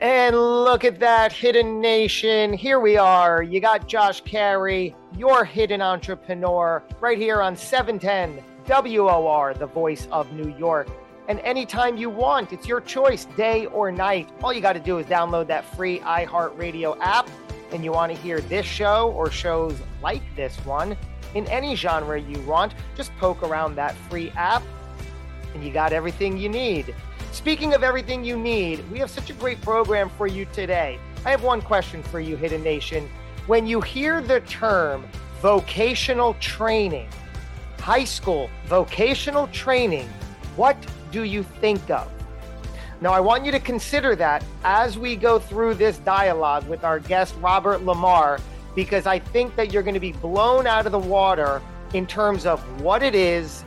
And look at that, Hidden Nation. Here we are. You got Josh Carey, your hidden entrepreneur, right here on 710 WOR, the voice of New York. And anytime you want, it's your choice, day or night. All you got to do is download that free iHeartRadio app. And you want to hear this show or shows like this one in any genre you want, just poke around that free app and you got everything you need. Speaking of everything you need, we have such a great program for you today. I have one question for you, Hidden Nation. When you hear the term vocational training, high school vocational training, what do you think of? Now, I want you to consider that as we go through this dialogue with our guest, Robert Lamar, because I think that you're going to be blown out of the water in terms of what it is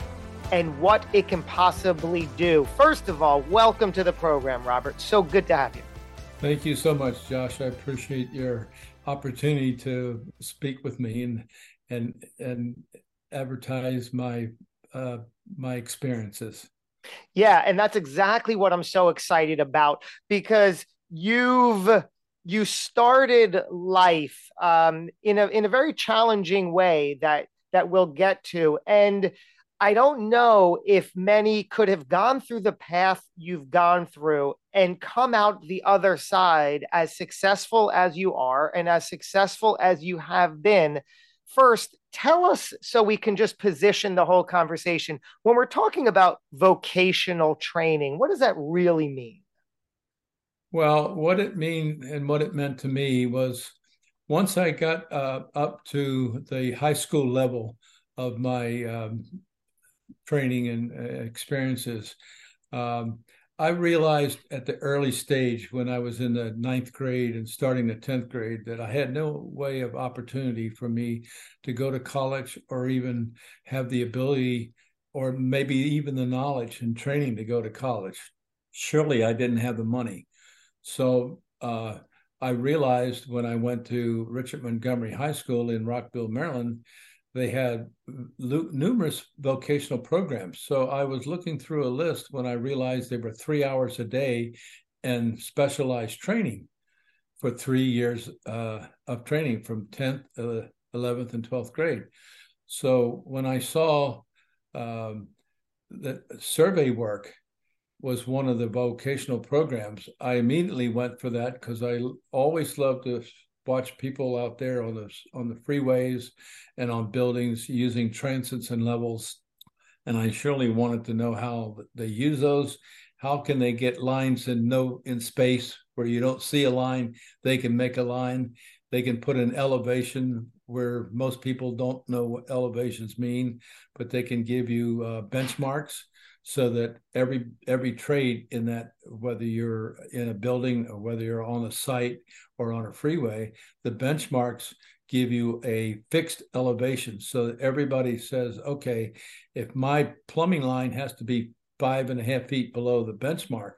and what it can possibly do. First of all, welcome to the program, Robert. So good to have you. Thank you so much, Josh. I appreciate your opportunity to speak with me and and and advertise my uh, my experiences. Yeah, and that's exactly what I'm so excited about because you've you started life um, in a in a very challenging way that that we'll get to, and I don't know if many could have gone through the path you've gone through and come out the other side as successful as you are and as successful as you have been. First, tell us so we can just position the whole conversation. When we're talking about vocational training, what does that really mean? Well, what it mean and what it meant to me was once I got uh, up to the high school level of my um, training and uh, experiences. Um, I realized at the early stage when I was in the ninth grade and starting the 10th grade that I had no way of opportunity for me to go to college or even have the ability or maybe even the knowledge and training to go to college. Surely I didn't have the money. So uh, I realized when I went to Richard Montgomery High School in Rockville, Maryland, they had numerous vocational programs. So I was looking through a list when I realized they were three hours a day and specialized training for three years uh, of training from 10th, uh, 11th, and 12th grade. So when I saw um, that survey work was one of the vocational programs, I immediately went for that because I always loved to watch people out there on the on the freeways and on buildings using transits and levels. And i surely wanted to know how they use those. How can they get lines in no in space where you don't see a line? They can make a line. They can put an elevation where most people don't know what elevations mean but they can give you uh, benchmarks so that every every trade in that whether you're in a building or whether you're on a site or on a freeway the benchmarks give you a fixed elevation. So that everybody says okay if my plumbing line has to be five and a half feet below the benchmark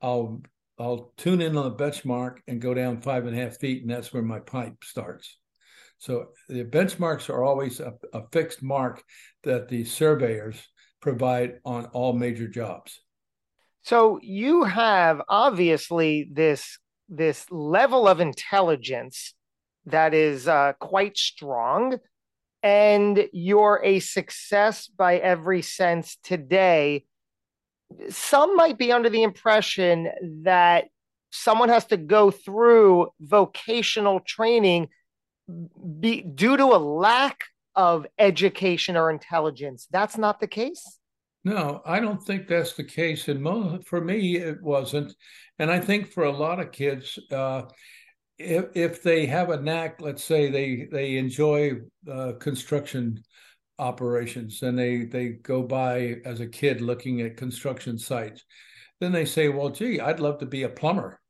i'll i'll tune in on the benchmark and go down five and a half feet and that's where my pipe starts. So the benchmarks are always a, a fixed mark that the surveyors provide on all major jobs. So you have obviously this this level of intelligence that is uh, quite strong, and you're a success by every sense today. Some might be under the impression that someone has to go through vocational training be, due to a lack of education or intelligence. That's not the case. No, I don't think that's the case. And for me, it wasn't. And I think for a lot of kids, uh, if, if they have a knack, let's say they they enjoy uh, construction operations and they they go by as a kid looking at construction sites, then they say, "Well, gee, I'd love to be a plumber.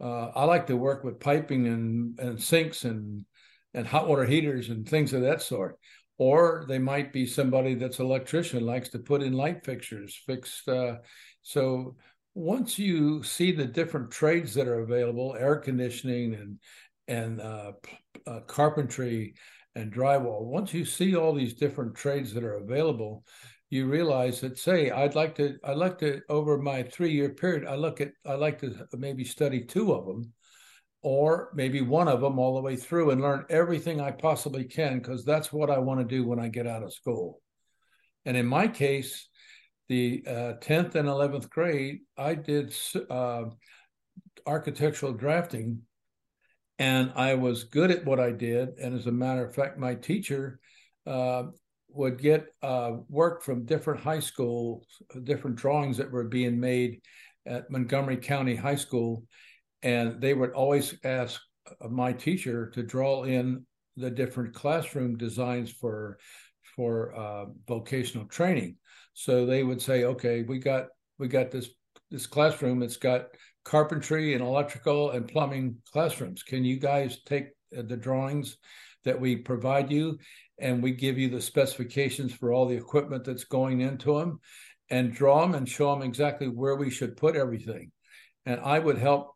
Uh, I like to work with piping and and sinks and and hot water heaters and things of that sort. Or they might be somebody that's an electrician, likes to put in light fixtures, fixed. Uh, so once you see the different trades that are available, air conditioning and and uh, uh, carpentry and drywall, once you see all these different trades that are available, you realize that say I'd like to I'd like to over my three year period I look at I like to maybe study two of them or maybe one of them all the way through and learn everything I possibly can because that's what I want to do when I get out of school. And in my case, the uh, 10th and 11th grade, I did uh, architectural drafting and I was good at what I did. And as a matter of fact, my teacher uh, would get uh, work from different high schools, different drawings that were being made at Montgomery County High School. And they would always ask my teacher to draw in the different classroom designs for for uh, vocational training. So they would say, okay, we got we got this this classroom. It's got carpentry and electrical and plumbing classrooms. Can you guys take uh, the drawings that we provide you and we give you the specifications for all the equipment that's going into them and draw them and show them exactly where we should put everything. And I would help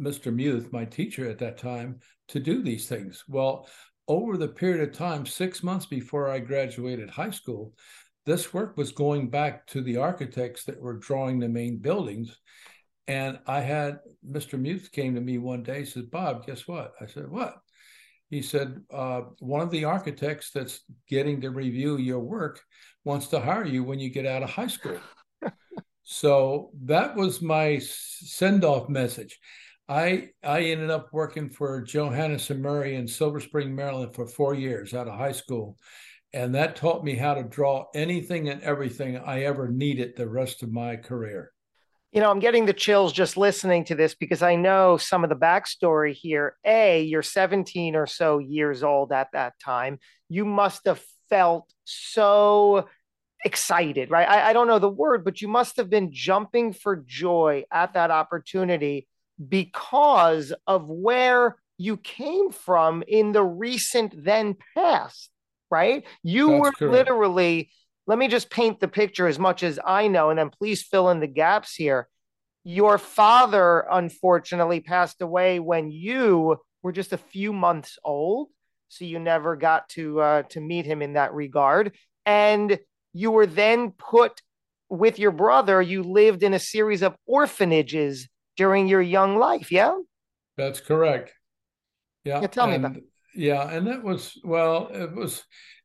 Mr. Muth, my teacher at that time, to do these things. Well, over the period of time, six months before I graduated high school, this work was going back to the architects that were drawing the main buildings. And I had Mr. Muth came to me one day, said, Bob, guess what? I said, What? he said uh, one of the architects that's getting to review your work wants to hire you when you get out of high school so that was my send-off message i i ended up working for johannes and murray in silver spring maryland for four years out of high school and that taught me how to draw anything and everything i ever needed the rest of my career you know, I'm getting the chills just listening to this because I know some of the backstory here. A, you're 17 or so years old at that time. You must have felt so excited, right? I, I don't know the word, but you must have been jumping for joy at that opportunity because of where you came from in the recent then past, right? You That's were correct. literally let me just paint the picture as much as I know, and then please fill in the gaps here. Your father, unfortunately, passed away when you were just a few months old, so you never got to uh, to meet him in that regard. And you were then put with your brother. You lived in a series of orphanages during your young life. Yeah, that's correct. Yeah, yeah tell and, me about. It. Yeah, and that was well. It was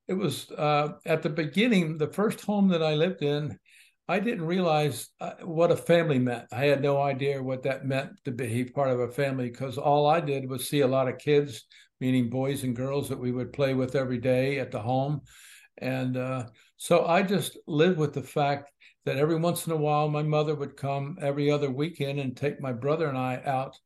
it was uh, at the beginning, the first home that I lived in. I didn't realize uh, what a family meant. I had no idea what that meant to be part of a family because all I did was see a lot of kids, meaning boys and girls that we would play with every day at the home. And uh, so I just lived with the fact that every once in a while my mother would come every other weekend and take my brother and I out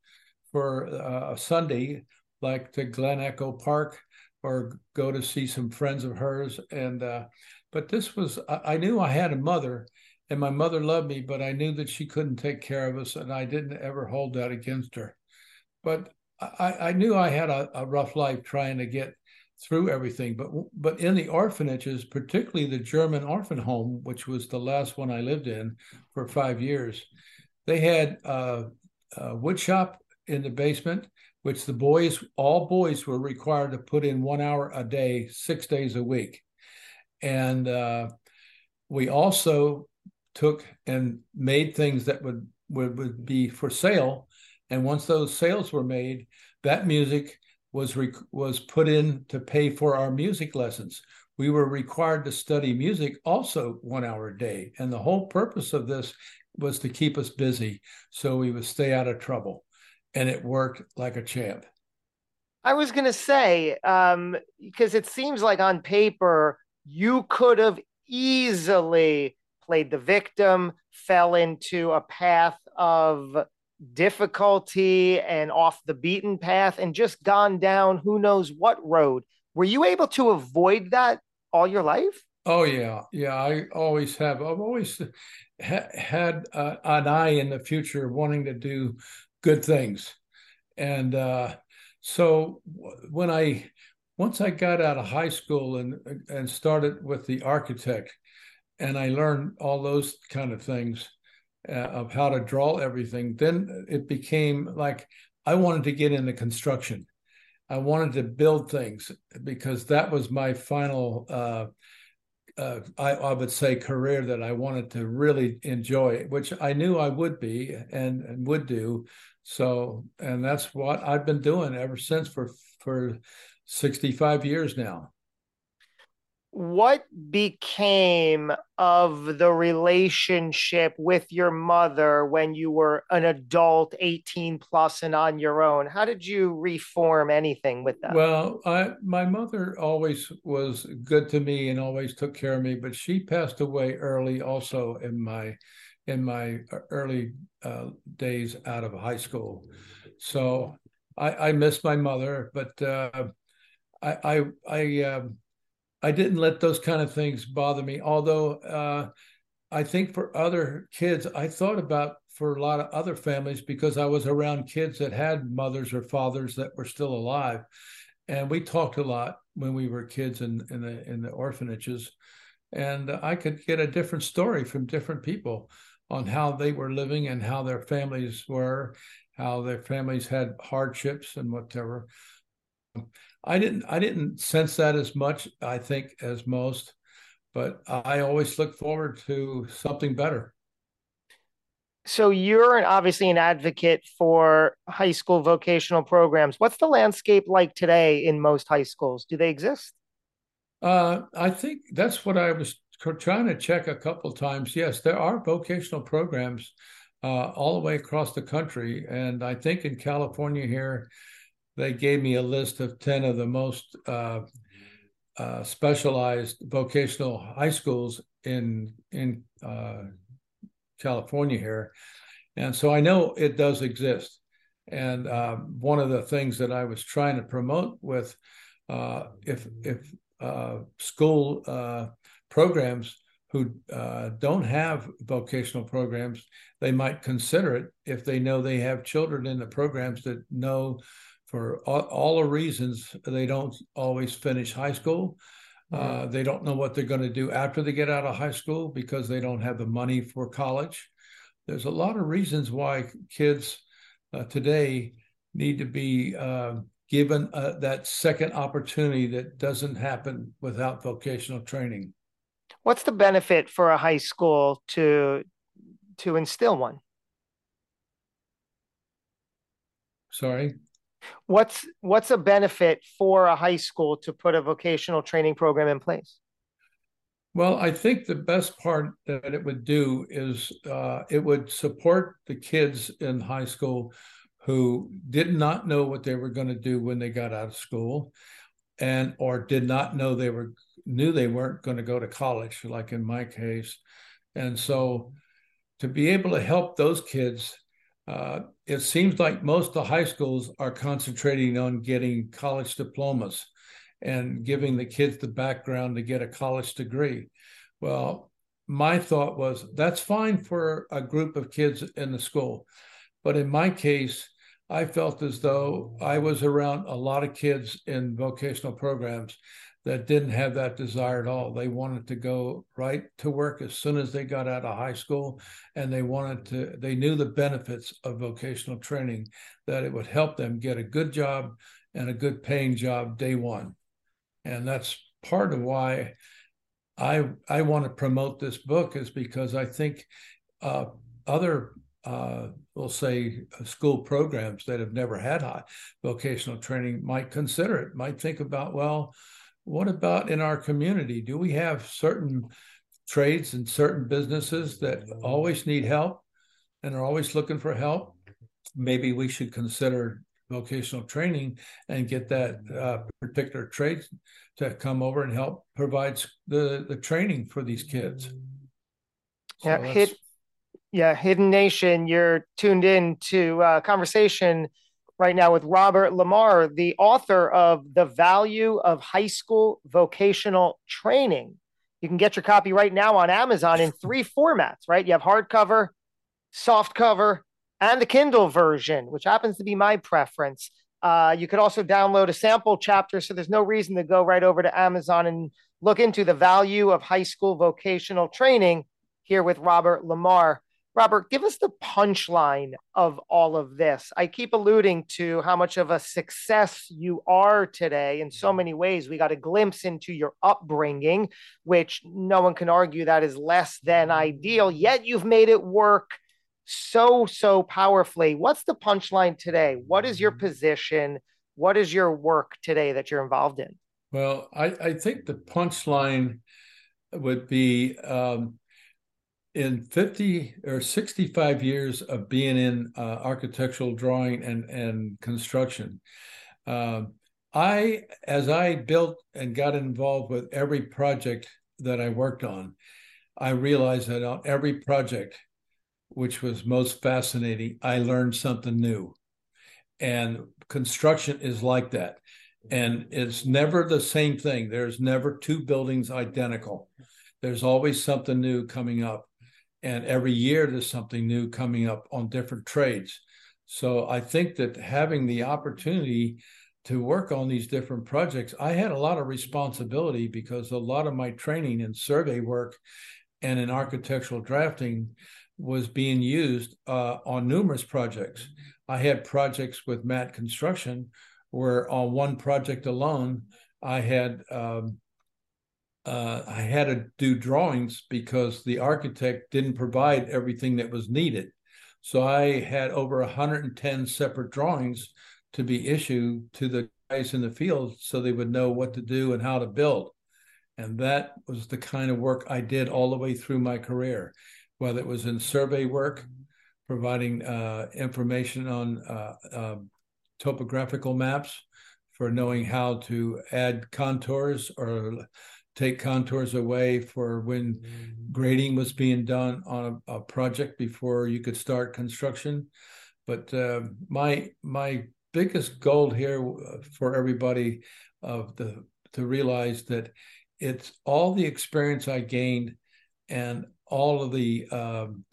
for uh, a Sunday, like to Glen Echo Park or go to see some friends of hers. And uh, but this was I, I knew I had a mother, and my mother loved me, but I knew that she couldn't take care of us, and I didn't ever hold that against her. But I, I knew I had a, a rough life trying to get through everything. But but in the orphanages, particularly the German orphan home, which was the last one I lived in for five years, they had uh, a wood shop in the basement which the boys, all boys, were required to put in one hour a day, six days a week. And uh, we also took and made things that would, would, would be for sale. And once those sales were made, that music was rec- was put in to pay for our music lessons. We were required to study music also one hour a day, and the whole purpose of this was to keep us busy so we would stay out of trouble and it worked like a champ. I was going to say, um, because it seems like on paper, you could have easily played the victim, fell into a path of difficulty and off the beaten path, and just gone down who knows what road. Were you able to avoid that all your life? Oh yeah, yeah. I always have. I've always ha- had uh, an eye in the future, wanting to do good things. And uh, so when I once I got out of high school and and started with the architect, and I learned all those kind of things uh, of how to draw everything, then it became like I wanted to get into construction. I wanted to build things because that was my final uh, uh, I, I, would say career that I wanted to really enjoy, which I knew I would be and, and would do. So, and that's what I've been doing ever since for for 65 years now what became of the relationship with your mother when you were an adult 18 plus and on your own? How did you reform anything with that? Well I, my mother always was good to me and always took care of me but she passed away early also in my in my early uh, days out of high school. So i i miss my mother but uh, i i i um, I didn't let those kind of things bother me. Although uh, I think for other kids, I thought about for a lot of other families because I was around kids that had mothers or fathers that were still alive, and we talked a lot when we were kids in in the in the orphanages, and I could get a different story from different people on how they were living and how their families were, how their families had hardships and whatever. I didn't I didn't sense that as much, I think, as most, but I always look forward to something better. So you're obviously an advocate for high school vocational programs. What's the landscape like today in most high schools? Do they exist? Uh, I think that's what I was trying to check a couple times. Yes, there are vocational programs uh, all the way across the country, and I think in California here they gave me a list of 10 of the most uh, uh, specialized vocational high schools in in uh, California here, and so I know it does exist. And uh, one of the things that I was trying to promote with uh, if if uh, school programs who don't have vocational programs, they might consider it if they know they have children in the programs that know for all, all the reasons they don't always finish high school. Uh, they don't know what they're going to do after they get out of high school because they don't have the money for college. There's a lot of reasons why kids uh, today need to be uh, given uh, that second opportunity that doesn't happen without vocational training. What's the benefit for a high school to to instill one? Sorry what's what's a benefit for a high school to put a vocational training program in place? Well, I think the best part that it would do is uh, it would support the kids in high school who did not know what they were going to do when they got out of school, and or did not know they were knew they weren't going to go to college, like in my case, and so to be able to help those kids uh, it seems like most of the high schools are concentrating on getting college diplomas and giving the kids the background to get a college degree. Well, my thought was that's fine for a group of kids in the school. But in my case, I felt as though I was around a lot of kids in vocational programs that didn't have that desire at all. They wanted to go right to work as soon as they got out of high school, and they wanted to. They knew the benefits of vocational training that it would help them get a good job and a good paying job day one, and that's part of why I I want to promote this book is because I think uh, other uh, we'll say uh, school programs that have never had high vocational training might consider it, might think about well what about in our community? Do we have certain trades and certain businesses that always need help and are always looking for help? Maybe we should consider vocational training and get that uh, particular trade to come over and help provide the, the training for these kids. So yeah, hit, yeah, Hidden Nation, you're tuned in to uh, conversation right now with Robert Lamar, the author of The Value of High School Vocational Training. You can get your copy right now on Amazon in three formats, right? You have hardcover, soft cover, and the Kindle version, which happens to be my preference. Uh, you could also download a sample chapter, so there's no reason to go right over to Amazon and look into the value of high school vocational training here with Robert Lamar. Robert, give us the punchline of all of this. I keep alluding to how much of a success you are today in so many ways. We got a glimpse into your upbringing, which no one can argue that is less than ideal, yet you've made it work so, so powerfully. What's the punchline today? What is your position? What is your work today that you're involved in? Well, I, I think the punchline would be um, in 50 or 65 years of being in uh, architectural drawing and, and construction, uh, I, as I built and got involved with every project that I worked on, I realized that on every project, which was most fascinating, I learned something new. And construction is like that. And it's never the same thing. There's never two buildings identical. There's always something new coming up and every year there's something new coming up on different trades. So i think that having the opportunity to work on these different projects i had a lot of responsibility because a lot of my training in survey work and in architectural drafting was being used uh, on numerous projects. I had projects with matt construction where on one project alone i had um, uh, I had to do drawings because the architect didn't provide everything that was needed. So I had over 110 separate drawings to be issued to the guys in the field so they would know what to do and how to build. And that was the kind of work I did all the way through my career, whether it was in survey work, providing uh, information on uh, uh, topographical maps for knowing how to add contours or take contours away for when mm-hmm. grading was being done on a, a project before you could start construction. But uh, my my biggest goal here uh, for everybody of the to realize that it's all the experience I gained and all of the um,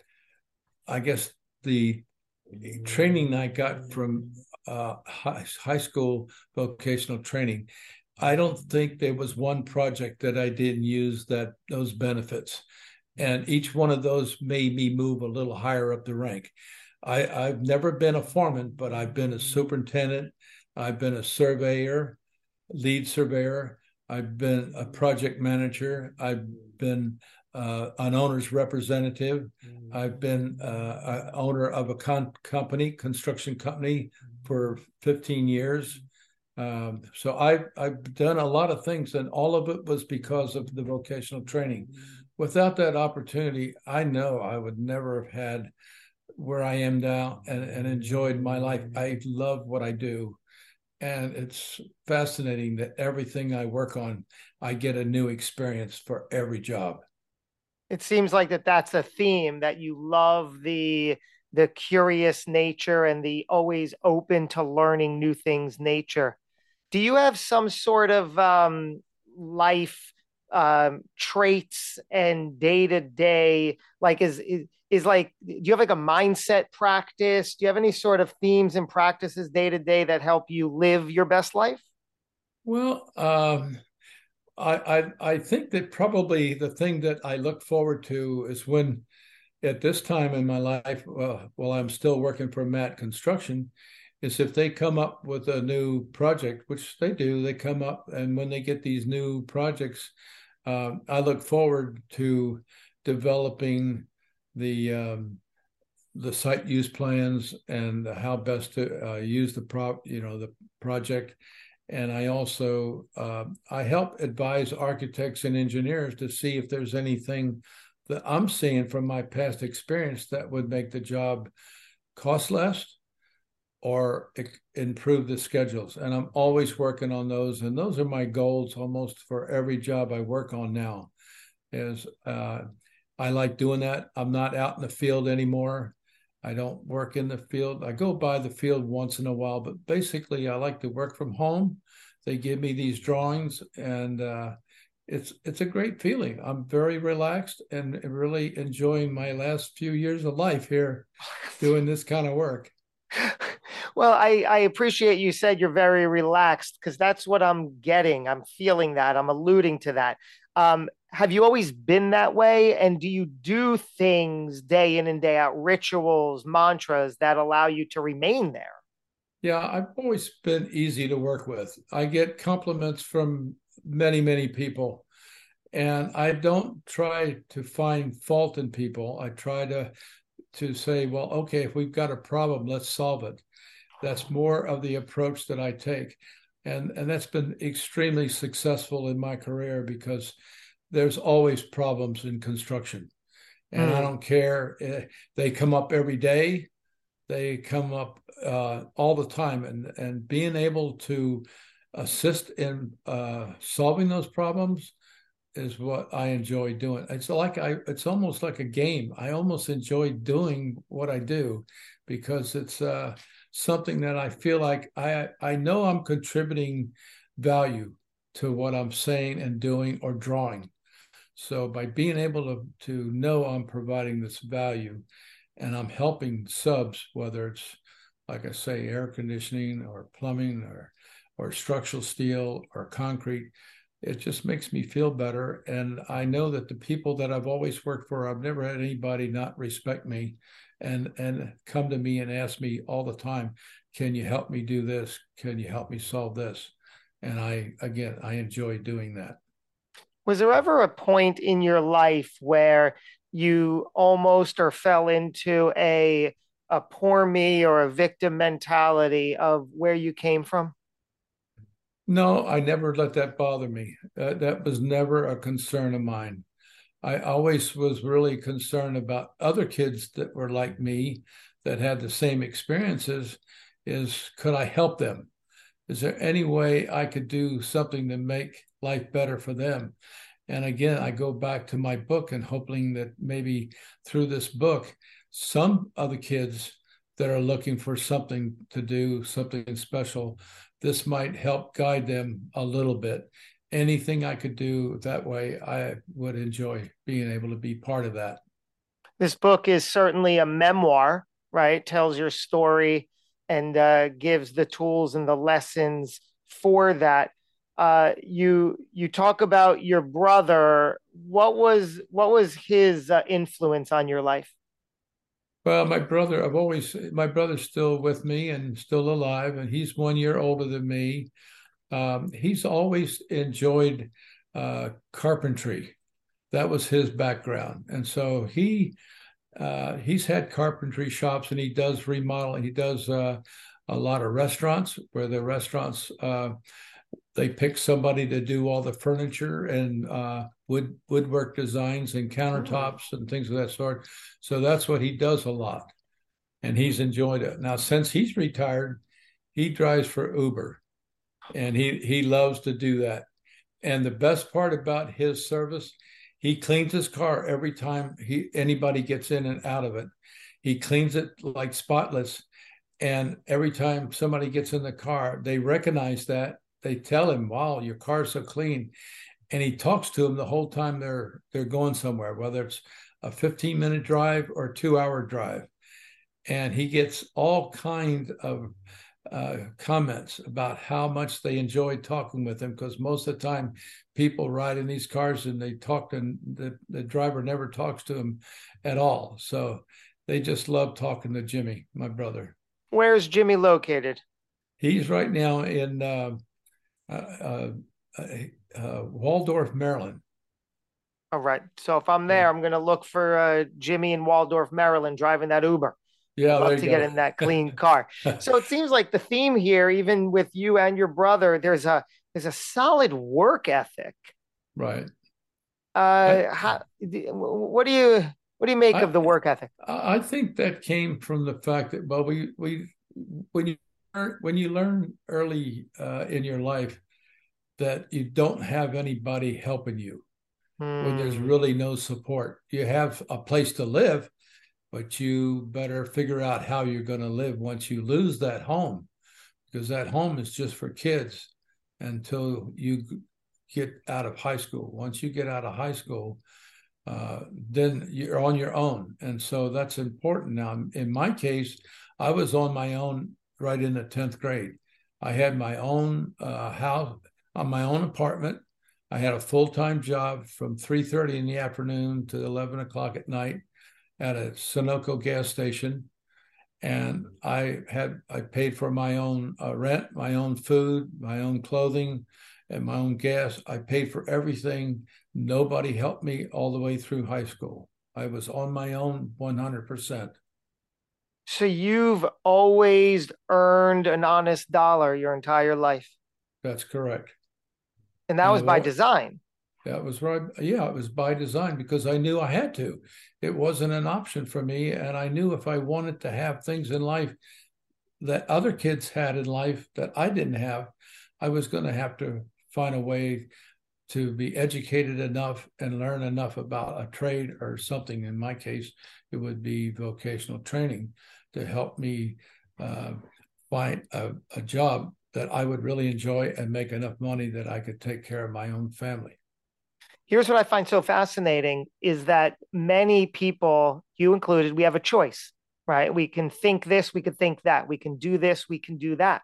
I guess the training I got from uh, high, high school vocational training I don't think there was one project that I didn't use that those benefits. And each one of those made me move a little higher up the rank. I, I've never been a foreman, but I've been a superintendent. I've been a surveyor, lead surveyor. I've been a project manager. I've been uh, an owner's representative. I've been uh, owner of a con- company, construction company, for 15 years. Um, so I've I've done a lot of things, and all of it was because of the vocational training. Without that opportunity, I know I would never have had where I am now and, and enjoyed my life. I love what I do. And it's fascinating that everything I work on, I get a new experience for every job. It seems like that that's a theme that you love the the curious nature and the always open to learning new things nature do you have some sort of um, life um, traits and day to day? Like, is, is is like, do you have like a mindset practice? Do you have any sort of themes and practices day to day that help you live your best life? Well, um, I, I I think that probably the thing that I look forward to is when, at this time in my life, uh, while I'm still working for Matt Construction, is if they come up with a new project, which they do, they come up, and when they get these new projects, uh, I look forward to developing the um, the site use plans and how best to uh, use the prop, you know, the project. And I also uh, I help advise architects and engineers to see if there's anything that I'm seeing from my past experience that would make the job cost less or improve the schedules. And I'm always working on those. And those are my goals almost for every job I work on now. Is uh, I like doing that. I'm not out in the field anymore. I don't work in the field. I go by the field once in a while, but basically, I like to work from home. They give me these drawings, and uh, it's it's a great feeling. I'm very relaxed and really enjoying my last few years of life here, doing this kind of work. Well, I, I appreciate you said you're very relaxed because that's what I'm getting. I'm feeling that. I'm alluding to that. Um, have you always been that way? And do you do things day in and day out, rituals, mantras that allow you to remain there? Yeah, I've always been easy to work with. I get compliments from many, many people. And I don't try to find fault in people. I try to to say, well, okay, if we've got a problem, let's solve it. That's more of the approach that I take. And and that's been extremely successful in my career because there's always problems in construction. And mm. I hmm. don't care. Eh, they come up every day. They come up uh, all the time. And, and being able to assist in uh, solving those problems is what I enjoy doing. It's like I, it's almost like a game. I almost enjoy doing what I do because it's uh, something that I feel like I, I know I'm contributing value to what I'm saying and doing or drawing. So by being able to, to know I'm providing this value and I'm helping subs, whether it's like I say, air conditioning or plumbing or or structural steel or concrete, it just makes me feel better. And I know that the people that I've always worked for, I've never had anybody not respect me and and come to me and ask me all the time, can you help me do this? Can you help me solve this? And I again I enjoy doing that. Was there ever a point in your life where you almost or fell into a a poor me or a victim mentality of where you came from? No, I never let that bother me. Uh, that was never a concern of mine. I always was really concerned about other kids that were like me that had the same experiences is could I help them? Is there any way I could do something to make life better for them. And again, I go back to my book and hoping that maybe through this book, some of the kids that are looking for something to do, something special, this might help guide them a little bit. Anything I could do that way, I would enjoy being able to be part of that. This book is certainly a memoir, right? Tells your story and uh, gives the tools and the lessons for that uh, you you talk about your brother. What was what was his uh, influence on your life? Well, my brother, I've always my brother's still with me and still alive, and he's one year older than me. Um, he's always enjoyed uh, carpentry. That was his background, and so he uh, he's had carpentry shops, and he does remodeling. He does uh, a lot of restaurants where the restaurants uh, they pick somebody to do all the furniture and uh, wood woodwork designs and countertops oh. and things of that sort. So that's what he does a lot, and he's enjoyed it. Now, since he's retired, he drives for Uber, and he he loves to do that. And the best part about his service, he cleans his car every time he anybody gets in and out of it. He cleans it like spotless. And every time somebody gets in the car, they recognize that they tell him, "Wow, your car's so clean," and he talks to them the whole time they're they're going somewhere, whether it's a 15 minute drive or two hour drive, and he gets all kind of uh, comments about how much they enjoy talking with him because most of the time people ride in these cars and they talk and the, the driver never talks to them at all. So they just love talking to jimmy my brother. Where's jimmy located? He's right now in uh, uh, uh, uh, Waldorf, Maryland. All right. So if I'm there, I'm going to look for uh, Jimmy in Waldorf, Maryland, driving that Uber. Yeah, love to go. get in that clean car. so it seems like the theme here, even with you and your brother, there's a there's a solid work ethic. Right. Uh, I, how, what do you what do you make I, of the work ethic? I think that came from the fact that well, we we when you when you learn early uh, in your life that you don't have anybody helping you when there's hmm. really no support. You have a place to live but you better figure out how you're going to live once you lose that home because that home is just for kids until you get out of high school. Once you get out of high school uh, then you're on your own. And so that's important. Now in my case i was on my own right in the 10th grade. I had my own uh, house, on uh, my own apartment. I had a full time job from three thirty in the afternoon to eleven o'clock at night at a Sunoco gas station, and I had I paid for my own uh, rent, my own food, my own clothing, and my own gas. I paid for everything. Nobody helped me all the way through high school. I was on my own one hundred percent. So you've always earned an honest dollar your entire life. That's correct. And that and was by design. That was right. Yeah, it was by design because I knew I had to. It wasn't an option for me. And I knew if I wanted to have things in life that other kids had in life that I didn't have, I was going to have to find a way to be educated enough and learn enough about a trade or something. In my case, it would be vocational training to help me uh, find a, a job that I would really enjoy and make enough money that I could take care of my own family. Here's what I find so fascinating is that many people, you included, we have a choice, right? We can think this, we could think that, we can do this, we can do that.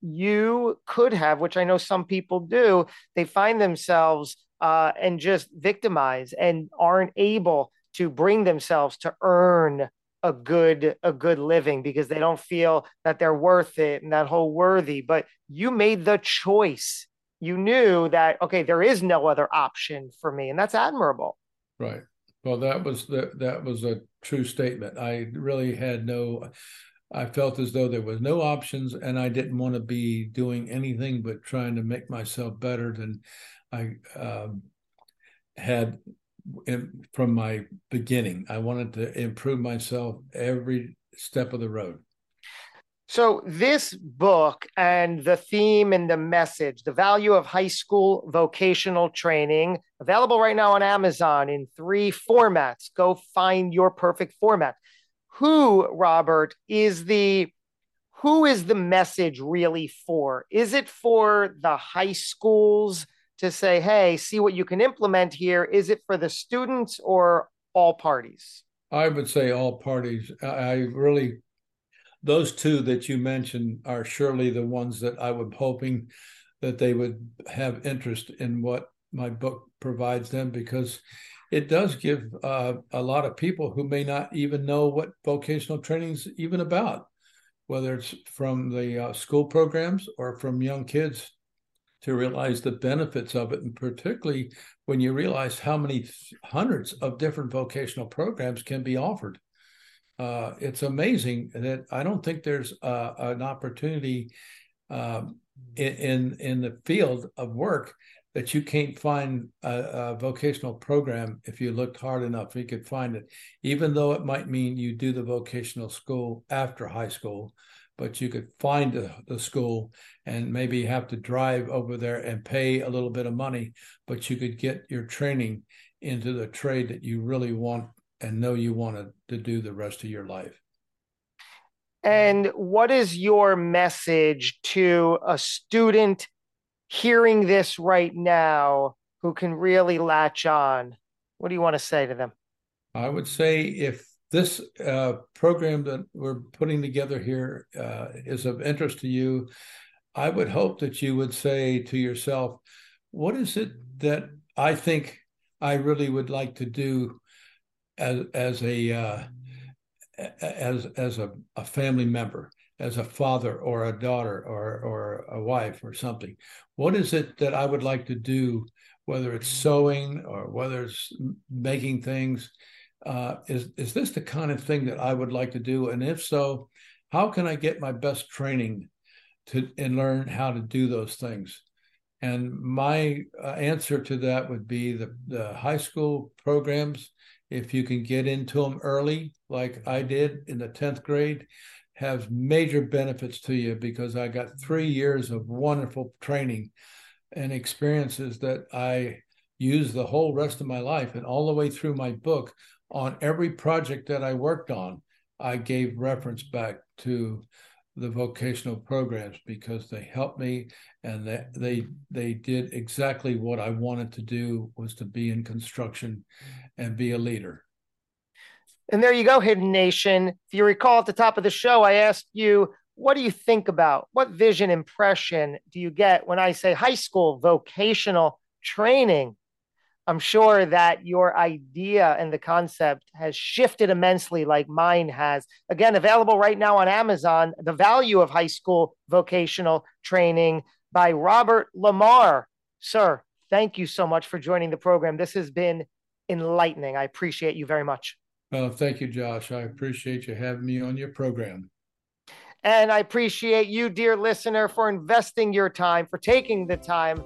You could have, which I know some people do, they find themselves uh, and just victimize and aren't able to bring themselves to earn a good a good living because they don't feel that they're worth it and that whole worthy. But you made the choice. You knew that okay there is no other option for me. And that's admirable. Right. Well that was the, that was a true statement. I really had no i felt as though there was no options and i didn't want to be doing anything but trying to make myself better than i um, had from my beginning. I wanted to improve myself every step of the road. So, this book and the theme and the message, the value of high school vocational training, available right now on Amazon in three formats. Go find your perfect format. Who, Robert, is the who is the message really for? Is it for the high schools to say, hey, see what you can implement here. Is it for the students or all parties? I would say all parties. I really, those two that you mentioned are surely the ones that I was hoping that they would have interest in what my book provides them because it does give uh, a lot of people who may not even know what vocational training is even about, whether it's from the uh, school programs or from young kids to realize the benefits of it, and particularly when you realize how many hundreds of different vocational programs can be offered. Uh, it's amazing that I don't think there's uh, an opportunity in, in, in the field of work that you can't find a, a, vocational program if you looked hard enough. You could find it, even though it might mean you do the vocational school after high school but you could find the, the school and maybe have to drive over there and pay a little bit of money, but you could get your training into the trade that you really want and know you want to, to do the rest of your life. And what is your message to a student hearing this right now who can really latch on? What do you want to say to them? I would say if this uh, program that we're putting together here uh, is of interest to you, I would hope that you would say to yourself, what is it that I think I really would like to do as as a uh, as as a, a family member, as a father or a daughter or or a wife or something? What is it that I would like to do, whether it's sewing or whether it's making things? Uh, is is this the kind of thing that I would like to do? And if so, how can I get my best training to and learn how to do those things? And my uh, answer to that would be the the high school programs. If you can get into them early, like I did in the tenth grade, has major benefits to you because I got three years of wonderful training and experiences that I use the whole rest of my life and all the way through my book on every project that I worked on, I gave reference back to the vocational programs because they helped me and they, they they did exactly what I wanted to do was to be in construction and be a leader. And there you go, Hidden Nation. If you recall at the top of the show, I asked you, what do you think about? What vision impression do you get when I say high school vocational training. I'm sure that your idea and the concept has shifted immensely, like mine has. Again, available right now on Amazon The Value of High School Vocational Training by Robert Lamar. Sir, thank you so much for joining the program. This has been enlightening. I appreciate you very much. Well, thank you, Josh. I appreciate you having me on your program. And I appreciate you, dear listener, for investing your time, for taking the time.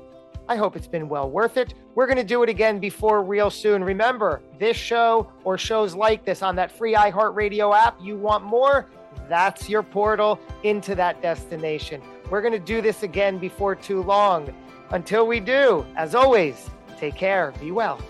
I hope it's been well worth it. We're going to do it again before real soon. Remember, this show or shows like this on that free iHeartRadio app, you want more? That's your portal into that destination. We're going to do this again before too long. Until we do, as always, take care, be well.